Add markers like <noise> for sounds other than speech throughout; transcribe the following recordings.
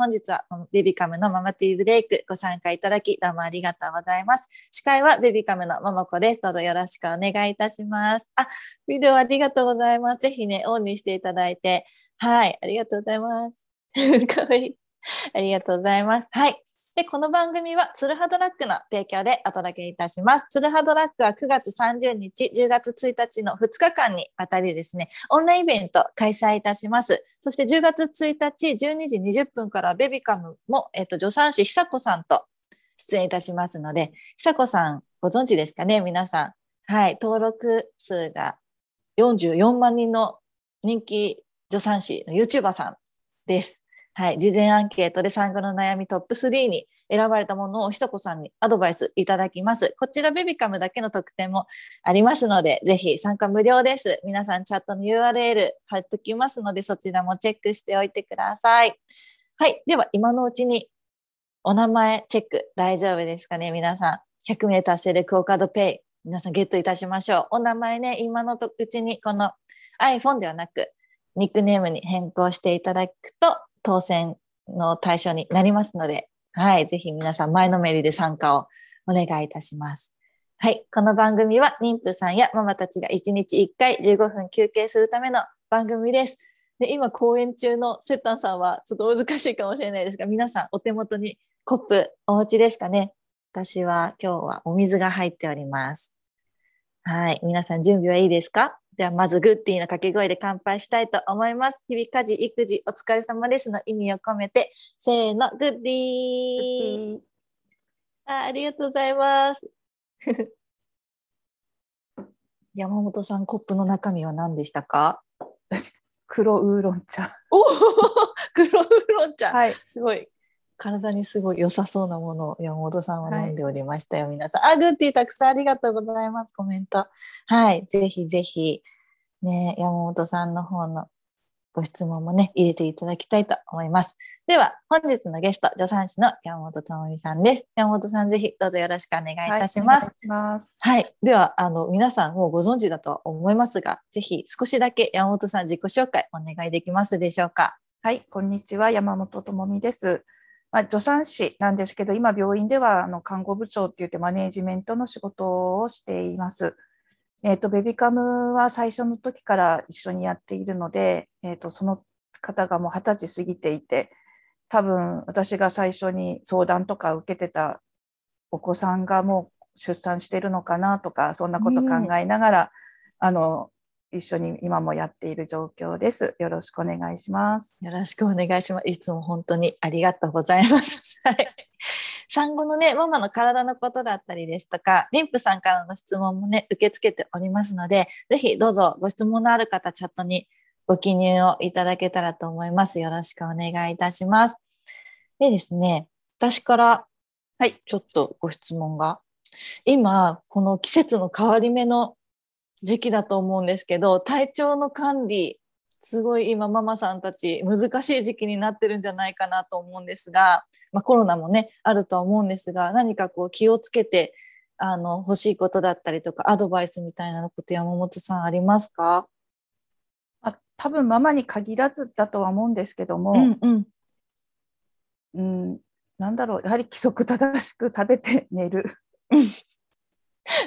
本日はベビカムのママティーブレイクご参加いただき、どうもありがとうございます。司会はベビカムのママコです。どうぞよろしくお願いいたします。あ、ビデオありがとうございます。ぜひね、オンにしていただいて。はい、ありがとうございます。<laughs> かわいい。<laughs> ありがとうございます。はい。で、この番組はツルハドラッグの提供でお届けいたします。ツルハドラッグは9月30日、10月1日の2日間にわたりですね、オンラインイベント開催いたします。そして10月1日、12時20分からベビカムも、えっと、助産師久子さんと出演いたしますので、久子さんご存知ですかね、皆さん。はい、登録数が44万人の人気助産師の YouTuber さんです。はい、事前アンケートで産後の悩みトップ3に選ばれたものをひとこさんにアドバイスいただきます。こちらベビカムだけの特典もありますので、ぜひ参加無料です。皆さんチャットの URL 貼っておきますので、そちらもチェックしておいてください。はい、では今のうちにお名前チェック大丈夫ですかね皆さん。100名達成でクオカードペイ皆さんゲットいたしましょう。お名前ね、今のうちにこの iPhone ではなくニックネームに変更していただくと当選の対象になりますので、はい、ぜひ皆さん前のめりで参加をお願いいたします。はい、この番組は妊婦さんやママたちが1日1回15分休憩するための番組です。で今講演中のセッタンさんはちょっと難しいかもしれないですが、皆さんお手元にコップお持ちですかね私は今日はお水が入っております。はい、皆さん準備はいいですか？ではまずグッディの掛け声で乾杯したいと思います。日々家事、育児お疲れ様ですの意味を込めて、せーの、グッディーあありがとうございます。<laughs> 山本さん、コップの中身は何でしたか？黒ウーロン茶。おお黒ウーロン茶。はい。すごい。体にすごい良さそうなものを山本さんは飲んでおりましたよ、はい、皆さん。あ、グッディたくさんありがとうございます。コメント。はい。ぜひぜひ、ね、山本さんの方のご質問もね、入れていただきたいと思います。では、本日のゲスト、助産師の山本智美さんです。山本さん、ぜひどうぞよろしくお願いいたします。はい、はい、では、あの、皆さんもうご存知だとは思いますが、ぜひ少しだけ山本さん自己紹介お願いできますでしょうか？はい、こんにちは。山本智美です。まあ、助産師なんですけど、今病院ではあの看護部長って言ってマネージメントの仕事をしています。えっ、ー、と、ベビカムは最初の時から一緒にやっているので、えっ、ー、と、その方がもう二十歳過ぎていて、多分私が最初に相談とか受けてたお子さんがもう出産してるのかなとか、そんなこと考えながら、うん、あの、一緒に今もやっている状況です。よろしくお願いします。よろしくお願いします。いつも本当にありがとうございます。<laughs> 産後のね、ママの体のことだったりですとか、妊婦さんからの質問もね、受け付けておりますので、ぜひどうぞご質問のある方、チャットにご記入をいただけたらと思います。よろしくお願いいたします。でですね、私から、はい、ちょっとご質問が。今、この季節の変わり目の時期だと思うんですけど体調の管理すごい今ママさんたち難しい時期になってるんじゃないかなと思うんですが、まあ、コロナもねあるとは思うんですが何かこう気をつけてあの欲しいことだったりとかアドバイスみたいなこと山本さんありますか？あ多分ママに限らずだとは思うんですけども、うんうん、うん、なんだろうやはり規則正しく食べて寝る。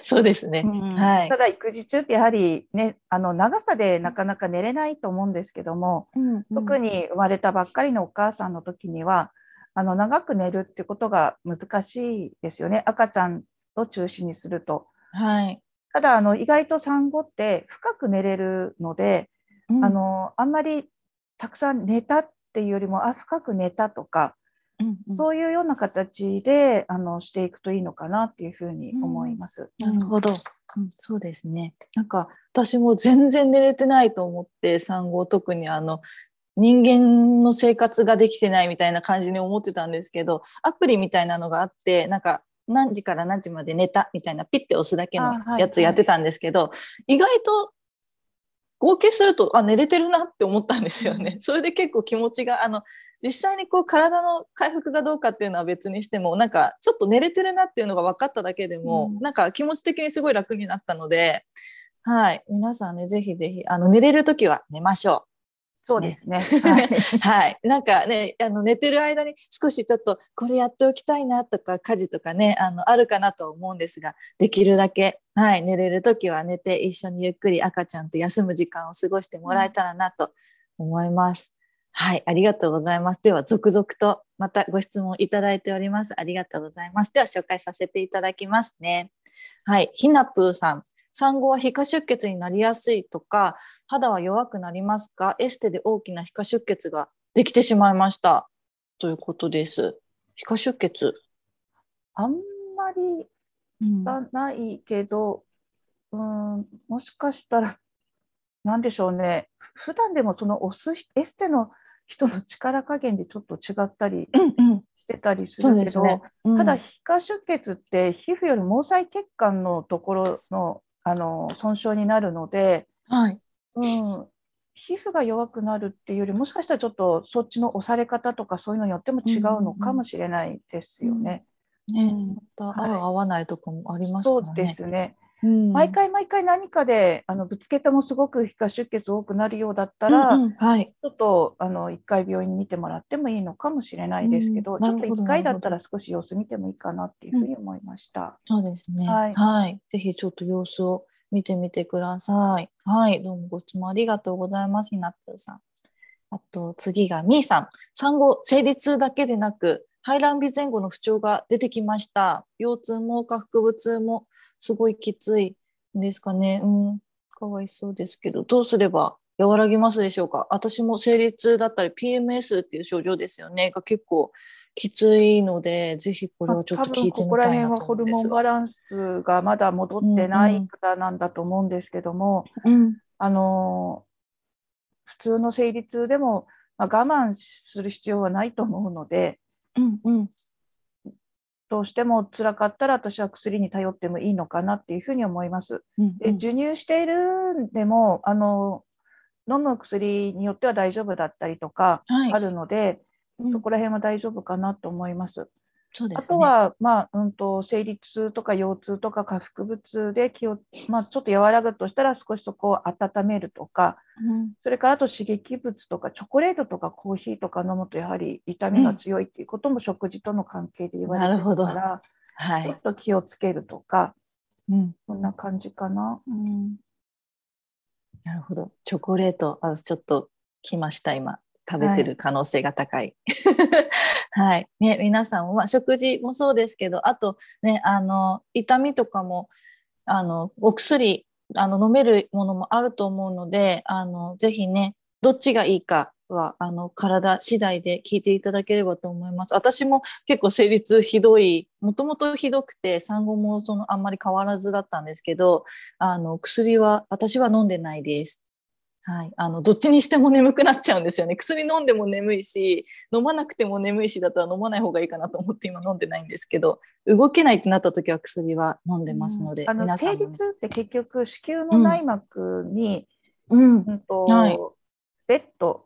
<laughs> そうですね、うん、はい、ただ育児中ってやはりねあの長さでなかなか寝れないと思うんですけども、うんうん、特に生まれたばっかりのお母さんの時にはあの長く寝るってことが難しいですよね。赤ちゃんを中心にすると。はい、ただあの意外と産後って深く寝れるので、うん、あのあんまりたくさん寝たっていうよりもあ深く寝たとかうんうん、そういうような形であのしていくといいのかなっていうふうに思います。うん、なるほど、うん、そうですね。なんか私も全然寝れてないと思って産後特にあの人間の生活ができてないみたいな感じに思ってたんですけどアプリみたいなのがあってなんか何時から何時まで寝たみたいなピッて押すだけのやつやってたんですけど、はいはい、意外と合計するとあ寝れてるなって思ったんですよね。それで結構気持ちがあの実際にこう体の回復がどうかっていうのは別にしてもなんかちょっと寝れてるなっていうのが分かっただけでも、うん、なんか気持ち的にすごい楽になったので、はい、皆さんねぜひぜひあの寝れる時は寝ましょそうですね。はい、<laughs> はい、なんかね、あの寝てる間に少しちょっとこれやっておきたいなとか家事とかね、あのあるかなと思うんですが、できるだけ、はい、寝れる時は寝て一緒にゆっくり赤ちゃんと休む時間を過ごしてもらえたらなと思います。はい、ありがとうございます。では続々とまたご質問いただいております。ありがとうございます。では紹介させていただきますね。はい、ひなぷーさん。産後は皮下出血になりやすいとか、肌は弱くなりますか？エステで大きな皮下出血ができてしまいました。ということです。皮下出血。あんまりがないけど、うん、ん、もしかしたら、なんでしょうね。普段でもその押すエステの人の力加減でちょっと違ったりしてたりするけど、ねうん、ただ皮下出血って皮膚より毛細血管のところのあの損傷になるので、はい、うん、皮膚が弱くなるっていうよりもしかしたらちょっとそっちの押され方とかそういうのによっても違うのかもしれないですよね。ね、また合う合わないとかもありますからね。そうですね。うん、毎回毎回何かであのぶつけてもすごく皮下出血多くなるようだったら、うんうん、はい、ちょっとあの1回病院に見てもらってもいいのかもしれないですけど、うん、ちょっと1回だったら少し様子見てもいいかなっていうふうに思いました。そうですね、はい、はい、ぜひちょっと様子を見てみてください。はい、どうもご質問ありがとうございます、ひなっぷーさん。あと次がみーさん。産後、生理痛だけでなく、排卵日前後の不調が出てきました。腰痛も下腹部痛もすごいきついんですかね。うん、かわいそうですけど、どうすれば和らぎますでしょうか。私も生理痛だったり PMS っていう症状ですよね。が結構きついので、ぜひこれをちょっと聞いてみたいなと思うんですが。ここら辺はホルモンバランスがまだ戻ってない方なんだと思うんですけども、うんうん、あの普通の生理痛でも、まあ、我慢する必要はないと思うので、うんうん、どうしても辛かったら私は薬に頼ってもいいのかなっていうふうに思います。うんうん、で授乳しているんでもあの飲む薬によっては大丈夫だったりとかあるので、はいそこら辺は大丈夫かなと思います。そうですね、あとは、まあうんと、生理痛とか腰痛とか下腹部痛で気を、まあ、ちょっと和らぐとしたら少しそこを温めるとか、うん、それからあと刺激物とかチョコレートとかコーヒーとか飲むとやはり痛みが強いっていうことも食事との関係で言われてるから、はい、ちょっと気をつけるとか、うん、こんな感じかな。うん、なるほど。チョコレートあちょっと来ました今。食べてる可能性が高い。はい、はい、ね、皆さんも、まあ、食事もそうですけどあとねあの痛みとかもあのお薬あの飲めるものもあると思うのであのぜひねどっちがいいかはあの体次第で聞いていただければと思います。私も結構生理痛ひどいもともとひどくて産後もそのあんまり変わらずだったんですけどあの薬は私は飲んでないです。はい、あのどっちにしても眠くなっちゃうんですよね。薬飲んでも眠いし飲まなくても眠いしだったら飲まない方がいいかなと思って今飲んでないんですけど動けないってなった時は薬は飲んでますので、うん、あの生理痛って結局子宮の内膜に、うん、うん。とはい、ベッド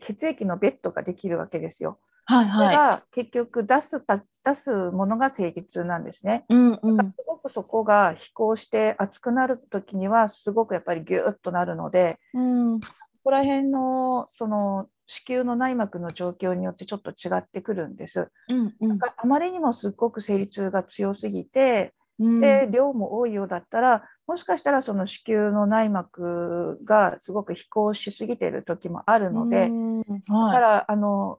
血液のベッドができるわけですよ。はいはい、それが結局出す出すものが生理痛なんですね。うんうん、すごくそこが飛行して熱くなる時にはすごくやっぱりギュッとなるので、うん、ここら辺のその子宮の内膜の状況によってちょっと違ってくるんです。うんうん、あまりにもすっごく生理痛が強すぎて、うん、で量も多いようだったらもしかしたらその子宮の内膜がすごく飛行しすぎてる時もあるので、はい、だからあの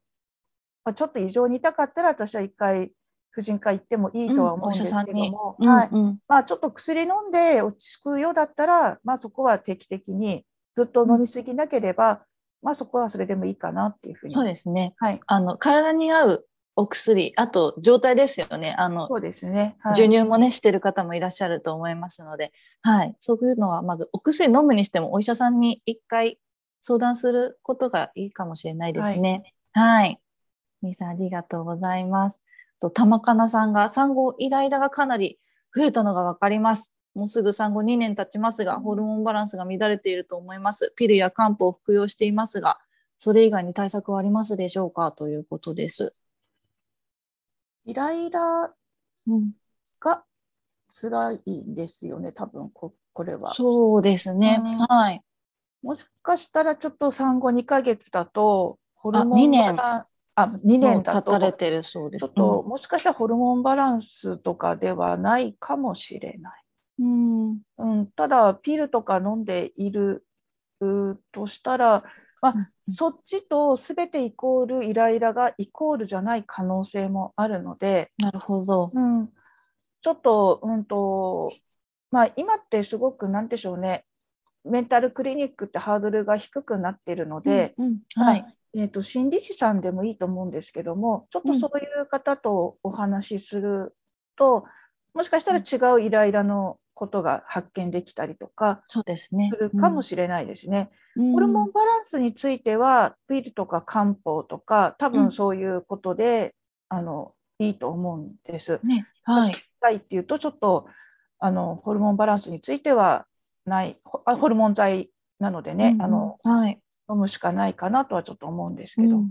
まあ、ちょっと異常に痛かったら私は一回婦人科行ってもいいとは思うんですけども、はい。まあ、ちょっと薬飲んで落ち着くようだったら、まあ、そこは定期的にずっと飲みすぎなければ、まあ、そこはそれでもいいかなっていうふうに。そうですね、はい、あの体に合うお薬あと状態ですよね。あのそうですね、はい、授乳もねしてる方もいらっしゃると思いますので、はい、そういうのはまずお薬飲むにしてもお医者さんに一回相談することがいいかもしれないですね。はい、はいみさんありがとうございます。と玉かなさんが産後イライラがかなり増えたのがわかります。もうすぐ産後2年経ちますが、ホルモンバランスが乱れていると思います。ピルや漢方を服用していますが、それ以外に対策はありますでしょうか？ということです。イライラが辛いんですよね、多分ここれは。そうですね。はい。もしかしたらちょっと産後2ヶ月だと、ホルモあ2ン年バランあ2年だと、れてるそうです。ちょっともしかしたらホルモンバランスとかではないかもしれない。うん、うん、ただ、ピルとか飲んでいるうとしたら、まあうんそっちと全てイコールイライラがイコールじゃない可能性もあるので、なるほど。うん、ちょっと,、うんとまあ、今ってすごくなんでしょうねメンタルクリニックってハードルが低くなっているので、うんうんはい。えー、と心理師さんでもいいと思うんですけどもちょっとそういう方とお話しすると、もしかしたら違うイライラのことが発見できたりとかそうですね。するかもしれないですね。うんホルモンバランスについてはピルとか漢方とか多うん分そういうことで、あのいいと思うんです。ね、はい。剤っていうとちょっとあのホルモンバランスについてはないホあホルモン剤なのでね、うんあのはい。飲むしかないかなとはちょっと思うんですけど、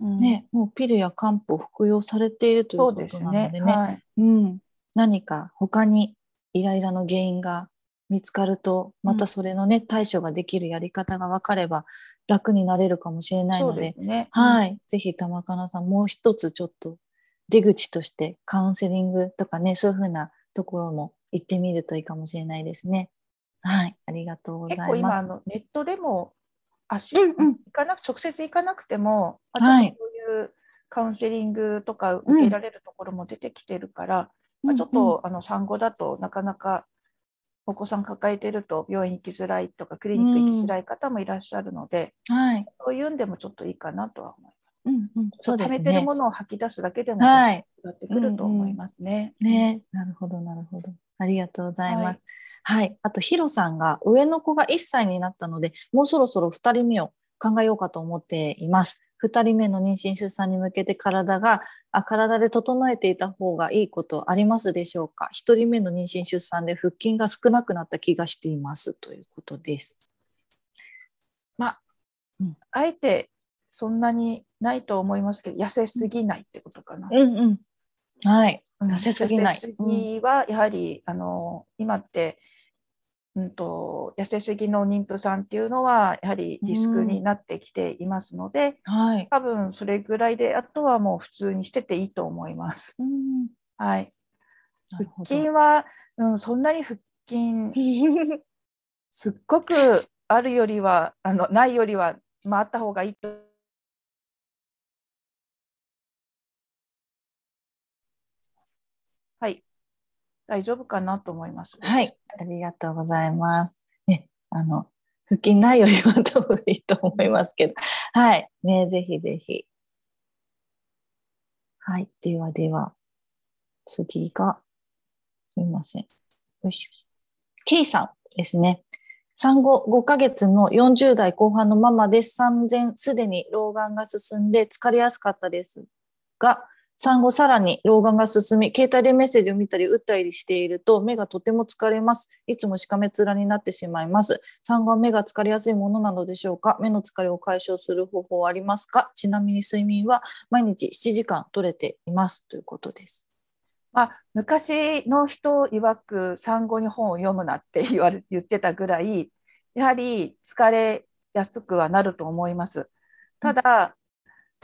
ね、もうピルや漢方服用されているということなのでね。ね。はい、うん、何か他にイライラの原因が見つかるとまたそれのね、対処ができるやり方が分かれば楽になれるかもしれないので。ですね。はい、ぜひ玉かなさんもう一つちょっと出口としてカウンセリングとかねそういうふうなところも行ってみるといいかもしれないですね。はい、ありがとうござい結構今ます。あのネットでも足、うんうん行かなく直接行かなくても、あはいそういうカウンセリングとか受けられるところも出てきてるから、まあ、ちょっと、あの産後だとなかなかお子さん抱えてると病院行きづらいとかクリニック行きづらい方もいらっしゃるので、はい、そういうんでもちょっといいかなとは思いうんうん、ます。そうですね溜めてるも。のを吐き出すだけでもはってくると思いますね。ね、なるほど、なるほど。ありがとうございます。はい、あとヒロさんが上の子が1歳になったので、もうそろそろ2人目を考えようかと思っています。2人目の妊娠出産に向けて体があ体で整えていた方がいいことありますでしょうか？1人目の妊娠出産で腹筋が少なくなった気がしていますということです。あえてそんなにないと思いますけど、痩せすぎないってことかな。うんうん。はい。うん痩せすぎない痩せすぎはやはり、あの今って、うん、と痩せすぎの妊婦さんっていうのはやはりリスクになってきていますので、はい。多分それぐらいであとはもう普通にしてていいと思います。うん。はい、腹筋ど。は、うん、そんなに腹筋 <laughs> すっごくあるよりはあのないよりは、まあ、あった方がいいと。はい、大丈夫かなと思います。はい、ありがとうございます。ね、あの、腹筋ないよりは多分いいと思いますけど。はい、ね、ぜひぜひ。はい、ではでは、次が、すみません。よしょ。ケイさんですね。産後5ヶ月の40代後半のママです。産前すでに老眼が進んで疲れやすかったですが、産後さらに老眼が進み、携帯でメッセージを見たり打ったりしていると目がとても疲れます。いつもしかめ面になってしまいます。産後は目が疲れやすいものなのでしょうか？目の疲れを解消する方法はありますか？ちなみに睡眠は毎日7時間取れていますということです。まあ、昔の人曰く産後に本を読むなって言われ言ってたぐらいやはり疲れやすくはなると思います。ただ、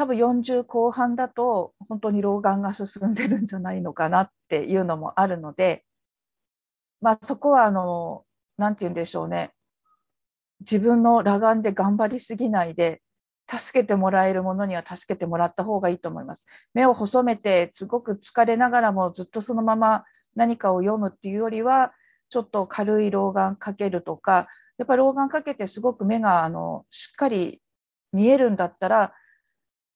多分40後半だと本当に老眼が進んでるんじゃないのかなっていうのもあるので、まあ、そこはあの何て言うんでしょうね自分の裸眼で頑張りすぎないで助けてもらえるものには助けてもらった方がいいと思います。目を細めてすごく疲れながらもずっとそのまま何かを読むっていうよりはちょっと軽い老眼かけるとかやっぱり老眼かけてすごく目があのしっかり見えるんだったら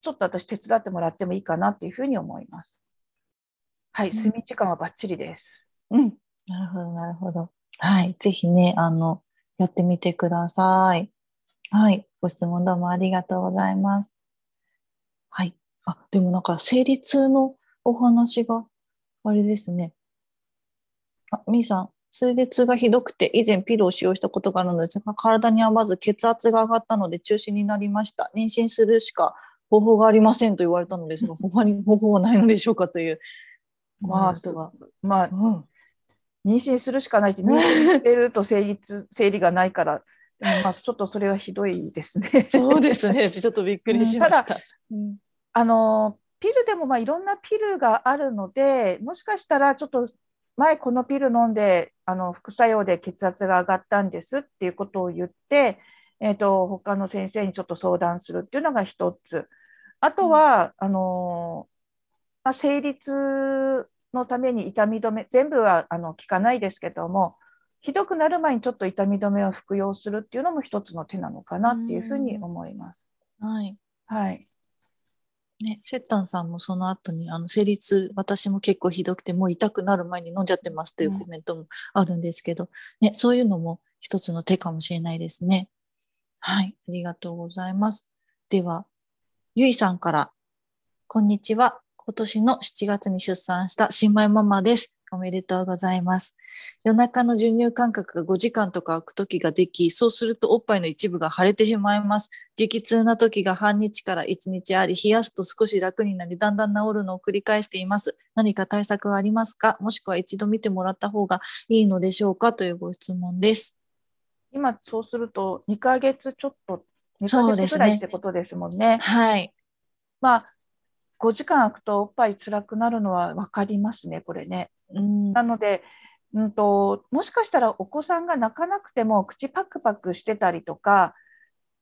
ちょっと私手伝ってもらってもいいかなっていうふうに思います。はい、睡眠時間はバッチリです。うん。なるほど、なるほど。はい。ぜひね、あの、やってみてください。はい。ご質問どうもありがとうございます。はい。あ、でもなんか生理痛のお話が、あれですね。あ、みーさん、生理痛がひどくて以前ピルを使用したことがあるのですが、体に合わず血圧が上がったので中止になりました。妊娠するしか方法がありませんと言われたのですが、<laughs> 他に方法はないのでしょうかという。まあ、コメントがまあ、うん妊娠するしかないって妊娠してると生理痛生理がないからまあちょっとそれはひどいですね。そうですね。<laughs> ちょっとびっくりしました。うん、あのピルでもまあいろんなピルがあるので、もしかしたらちょっと前このピル飲んであの副作用で血圧が上がったんですっていうことを言って、えーと、他の先生にちょっと相談するっていうのが一つ。あとは、うん、あのまあ、生理痛のために痛み止め全部はあの効かないですけどもひどくなる前にちょっと痛み止めを服用するっていうのも一つの手なのかなっていうふうに思います。はい、はいね、セッタンさんもその後にあの生理痛私も結構ひどくてもう痛くなる前に飲んじゃってますというコメントもあるんですけど、ね、そういうのも一つの手かもしれないですね。はい、ありがとうございます。では、ゆいさんから、こんにちは。今年の7月に出産した新米ママです。おめでとうございます。夜中の授乳間隔が5時間とか空く時ができ、そうするとおっぱいの一部が腫れてしまいます。激痛な時が半日から1日あり、冷やすと少し楽になり、だんだん治るのを繰り返しています。何か対策はありますか？もしくは一度見てもらった方がいいのでしょうか？というご質問です。今そうすると2ヶ月ちょっと2ヶ月ぐらいってことですもんね。ねはい。まあ5時間空くとおっぱい辛くなるのは分かりますねこれね。うん、なので、うんと、もしかしたらお子さんが泣かなくても口パクパクしてたりとか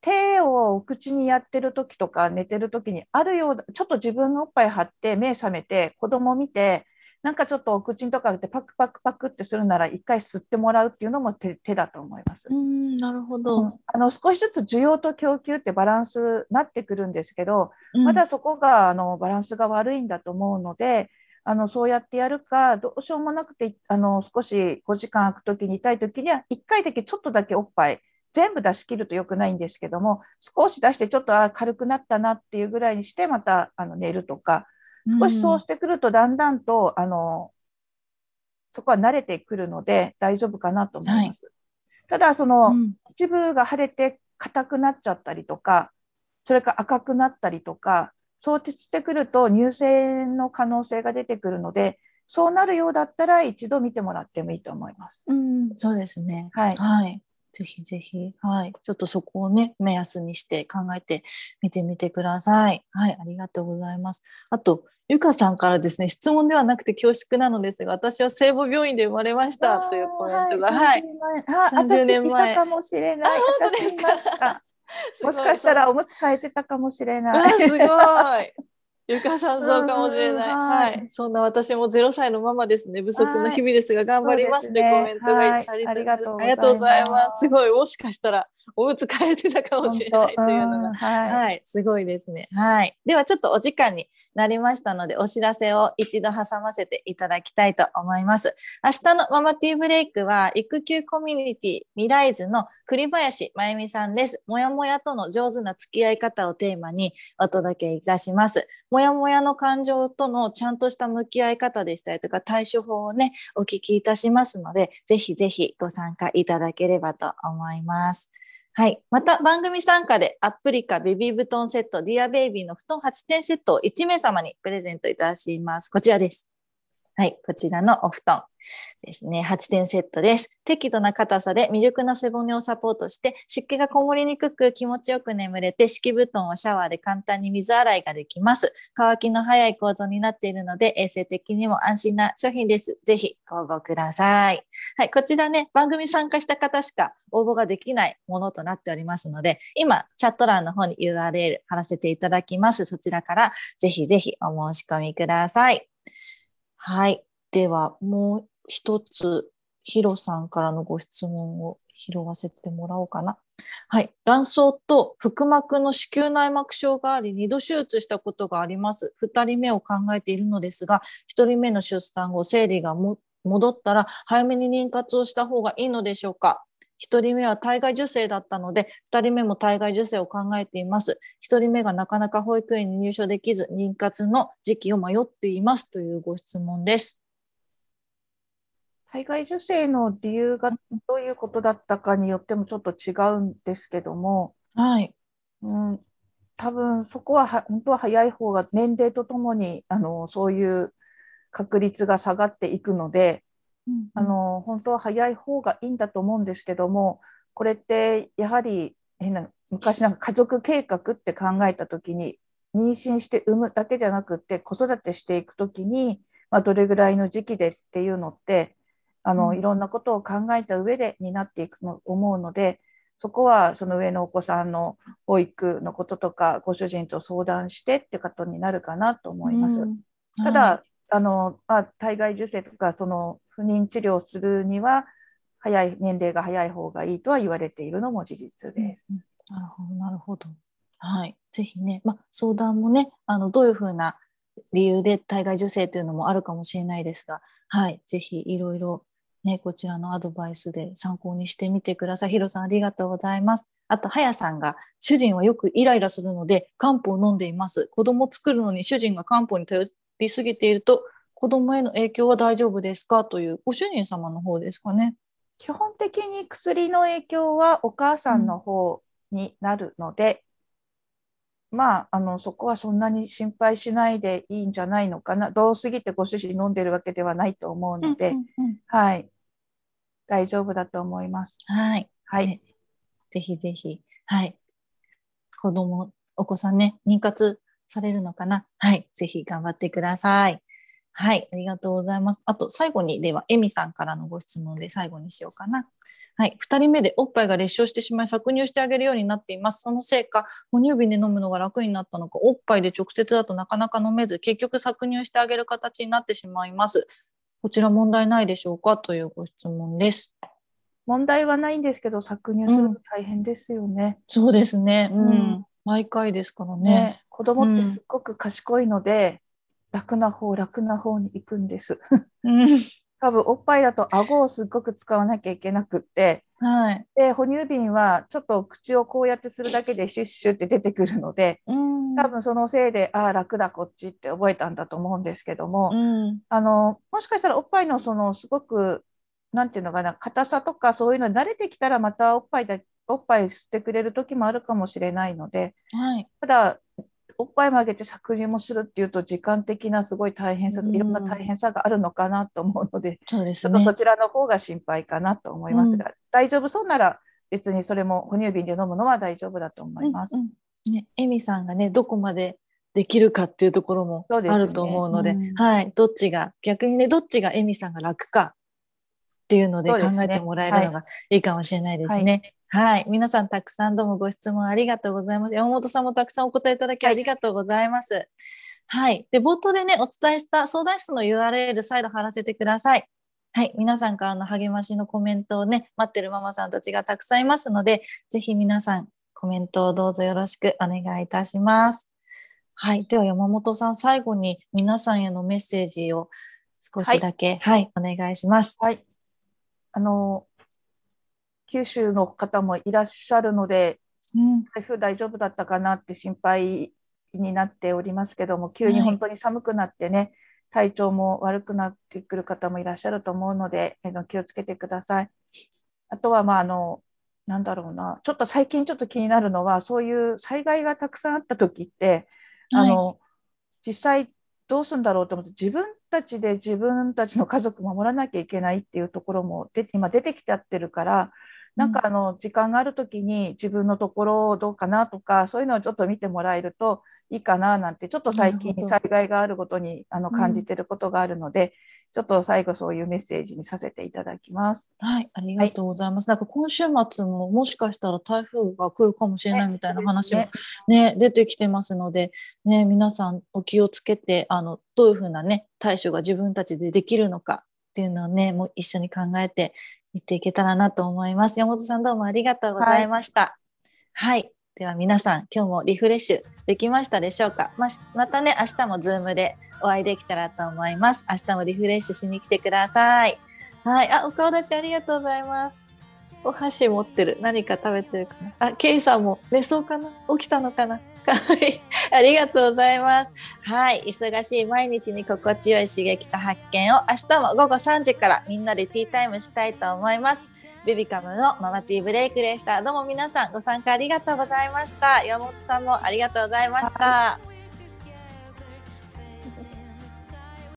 手をお口にやってる時とか寝てる時にあるようちょっと自分のおっぱい張って目覚めて子供見てなんかちょっとお口とかでパクパクパクってするなら一回吸ってもらうっていうのも手手だと思います。うんなるほど、うん、あの少しずつ需要と供給ってバランスなってくるんですけど、うん、まだそこがあのバランスが悪いんだと思うのであのそうやってやるかどうしようもなくてあの少し5時間空く時に痛い時には1回だけちょっとだけおっぱい全部出し切ると良くないんですけども少し出してちょっとあ軽くなったなっていうぐらいにしてまたあの寝るとか少しそうしてくるとだんだんと、あのそこは慣れてくるので大丈夫かなと思います。はい、ただその、うん、一部が腫れて硬くなっちゃったりとかそれから赤くなったりとかそうしてくると乳腺の可能性が出てくるのでそうなるようだったら一度見てもらってもいいと思います。うん、そうですね。はい。はい。ぜひぜひ、はい。ちょっとそこをね、目安にして考えてみてみてください。はい。ありがとうございます。あと、ゆかさんからですね、質問ではなくて恐縮なのですが、私は聖母病院で生まれましたというコメントが、はい。30年前。かもしれない。本当ですか？<laughs> もしかしたらおむつ替えてたかもしれない。すごい。ゆかさんそうかもしれない。はい、そんな私も0歳のママですね。不足の日々ですが頑張りますってコメントがいたり、ありがとうございます。すごいもしかしたらおむつ変えてたかもしれないというのが、はい、はい、すごいですね。はい。ではちょっとお時間になりましたのでお知らせを一度挟ませていただきたいと思います。明日のママティーブレイクは育休コミュニティ未来図の栗林真由美さんです。もやもやとの上手な付き合い方をテーマにお届けいたします。もやもやの感情とのちゃんとした向き合い方でしたりとか対処法をね、お聞きいたしますので、ぜひぜひご参加いただければと思います。はい。また番組参加でアップリカベビー布団セット、ディアベイビーの布団8点セットを1名様にプレゼントいたします。こちらです。はい。こちらのお布団。ですね。8点セットです。適度な硬さで未熟な背骨をサポートして、湿気がこもりにくく気持ちよく眠れて、敷布団をシャワーで簡単に水洗いができます。乾きの早い構造になっているので、衛生的にも安心な商品です。ぜひご応募ください。はい、こちらね、番組参加した方しか応募ができないものとなっておりますので、今、チャット欄の方に URL 貼らせていただきます。そちらからぜひぜひお申し込みください。はい。では、もう一つ、ヒロさんからのご質問を拾わせてもらおうかな。はい。卵巣と腹膜の子宮内膜症があり、2度手術したことがあります。2人目を考えているのですが、1人目の出産後、生理が戻ったら早めに妊活をした方がいいのでしょうか？1人目は体外受精だったので、2人目も体外受精を考えています。1人目がなかなか保育園に入所できず、妊活の時期を迷っていますというご質問です。体外受精の理由がどういうことだったかによってもちょっと違うんですけども、はい、うん、多分そこは本当は早い方が年齢とともにあのそういう確率が下がっていくので、うんうん、あの本当は早い方がいいんだと思うんですけどもこれってやはり変な昔なんか家族計画って考えた時に妊娠して産むだけじゃなくって子育てしていく時に、まあ、どれぐらいの時期でっていうのってあの、うん。いろんなことを考えた上でになっていくと思うのでそこはその上のお子さんの保育のこととかご主人と相談してってことになるかなと思います。うん。ただ、あのまあ、体外受精とかその不妊治療するには早い年齢が早い方がいいとは言われているのも事実です。なるほど、なるほど。はい。ぜひね、まあ、相談もね、あの、どういうふうな理由で体外受精というのもあるかもしれないですが、はい。ぜひいろいろね、こちらのアドバイスで参考にしてみてください。ヒロさんありがとうございます。あと、はやさんが、主人はよくイライラするので、漢方を飲んでいます。子供を作るのに主人が漢方に頼りすぎていると、子供への影響は大丈夫ですか？という、ご主人様の方ですかね。基本的に薬の影響はお母さんの方になるので、まあ、あのそこはそんなに心配しないでいいんじゃないのかな。どうすぎてご主人飲んでるわけではないと思うので、うんうんうんはい。大丈夫だと思います。はい。はい。ねぜひぜひ、はい。子供、お子さんね、妊活されるのかな？はい。ぜひ頑張ってください。はい。ありがとうございます。あと、最後に、では、エミさんからのご質問で最後にしようかな。はい。二人目でおっぱいが裂傷してしまい、搾乳してあげるようになっています。そのせいか、哺乳瓶で飲むのが楽になったのか、おっぱいで直接だとなかなか飲めず、結局搾乳してあげる形になってしまいます。こちら問題ないでしょうか？というご質問です。問題はないんですけど、搾乳するの大変ですよね。そうですね。うん。うん毎回ですからね。ね子供ってすっごく賢いので、楽な方、楽な方に行くんです。うん。多分おっぱいだと顎をすっごく使わなきゃいけなくって、はい。で哺乳瓶はちょっと口をこうやってするだけでシュッシュって出てくるのでうん。多分そのせいでああ楽だこっちって覚えたんだと思うんですけども、うん。あのもしかしたらおっぱいのそのすごくなんていうのかな硬さとかそういうのに慣れてきたらまたおっぱいだおっぱい吸ってくれる時もあるかもしれないのではい。ただおっぱいもあげて搾乳もするっていうと時間的なすごい大変さうんいろんな大変さがあるのかなと思うので。そうですねちょっと。そちらの方が心配かなと思いますが、大丈夫そうなら別にそれも哺乳瓶で飲むのは大丈夫だと思います。うんうんね、エミさんがね、どこまでできるかっていうところもあると思うので、うんはい。どっちが、逆にね、どっちがエミさんが楽かっていうので考えてもらえるのがいいかもしれないですね。はい。皆さんたくさんどうもご質問ありがとうございます。山本さんもたくさんお答えいただきありがとうございます。はい。で、冒頭でね、お伝えした相談室の URL 再度貼らせてください。はい。皆さんからの励ましのコメントをね、待ってるママさんたちがたくさんいますので、ぜひ皆さんコメントをどうぞよろしくお願いいたします。はい。では山本さん、最後に皆さんへのメッセージを少しだけ、はい、お願いします。はい。あの、九州の方もいらっしゃるので、うん。台風大丈夫だったかなって心配になっておりますけども、急にはい本当に寒くなってね、体調も悪くなってくる方もいらっしゃると思うので、えの気をつけてください。あとは、まあ、あの、なんだろうな、ちょっと最近ちょっと気になるのは、そういう災害がたくさんあった時って、あの、実際どうするんだろうと思って、自分たちで自分たちの家族守らなきゃいけないっていうところもで今出てきちゃってるから、なんかあの時間がある時に自分のところどうかなとかそういうのをちょっと見てもらえるといいかななんてちょっと最近災害があることにあのうん。感じてることがあるので、ちょっと最後そういうメッセージにさせていただきます。はい、ありがとうございます。なんか今週末ももしかしたら台風が来るかもしれないみたいな話もねね、出てきてますので、ね、皆さんお気をつけて、あの、どういうふうなね、対処が自分たちでできるのかっていうのをね、もう一緒に考えていっていけたらなと思います。山本さんどうもありがとうございました。はい。では皆さん、今日もリフレッシュできましたでしょうか？ましまたね、明日もズームでお会いできたらと思います。明日もリフレッシュしに来てください。はい。あ、お顔出しありがとうございます。お箸持ってる。何か食べてるかな。あ、ケイさんも寝そうかな起きたのかなかわいい。<laughs> ありがとうございます。はい。忙しい毎日に心地よい刺激と発見を明日も午後3時からみんなでティータイムしたいと思います。ベビカムのママティーブレイクでした。どうも皆さんご参加ありがとうございました。山本さんもありがとうございました。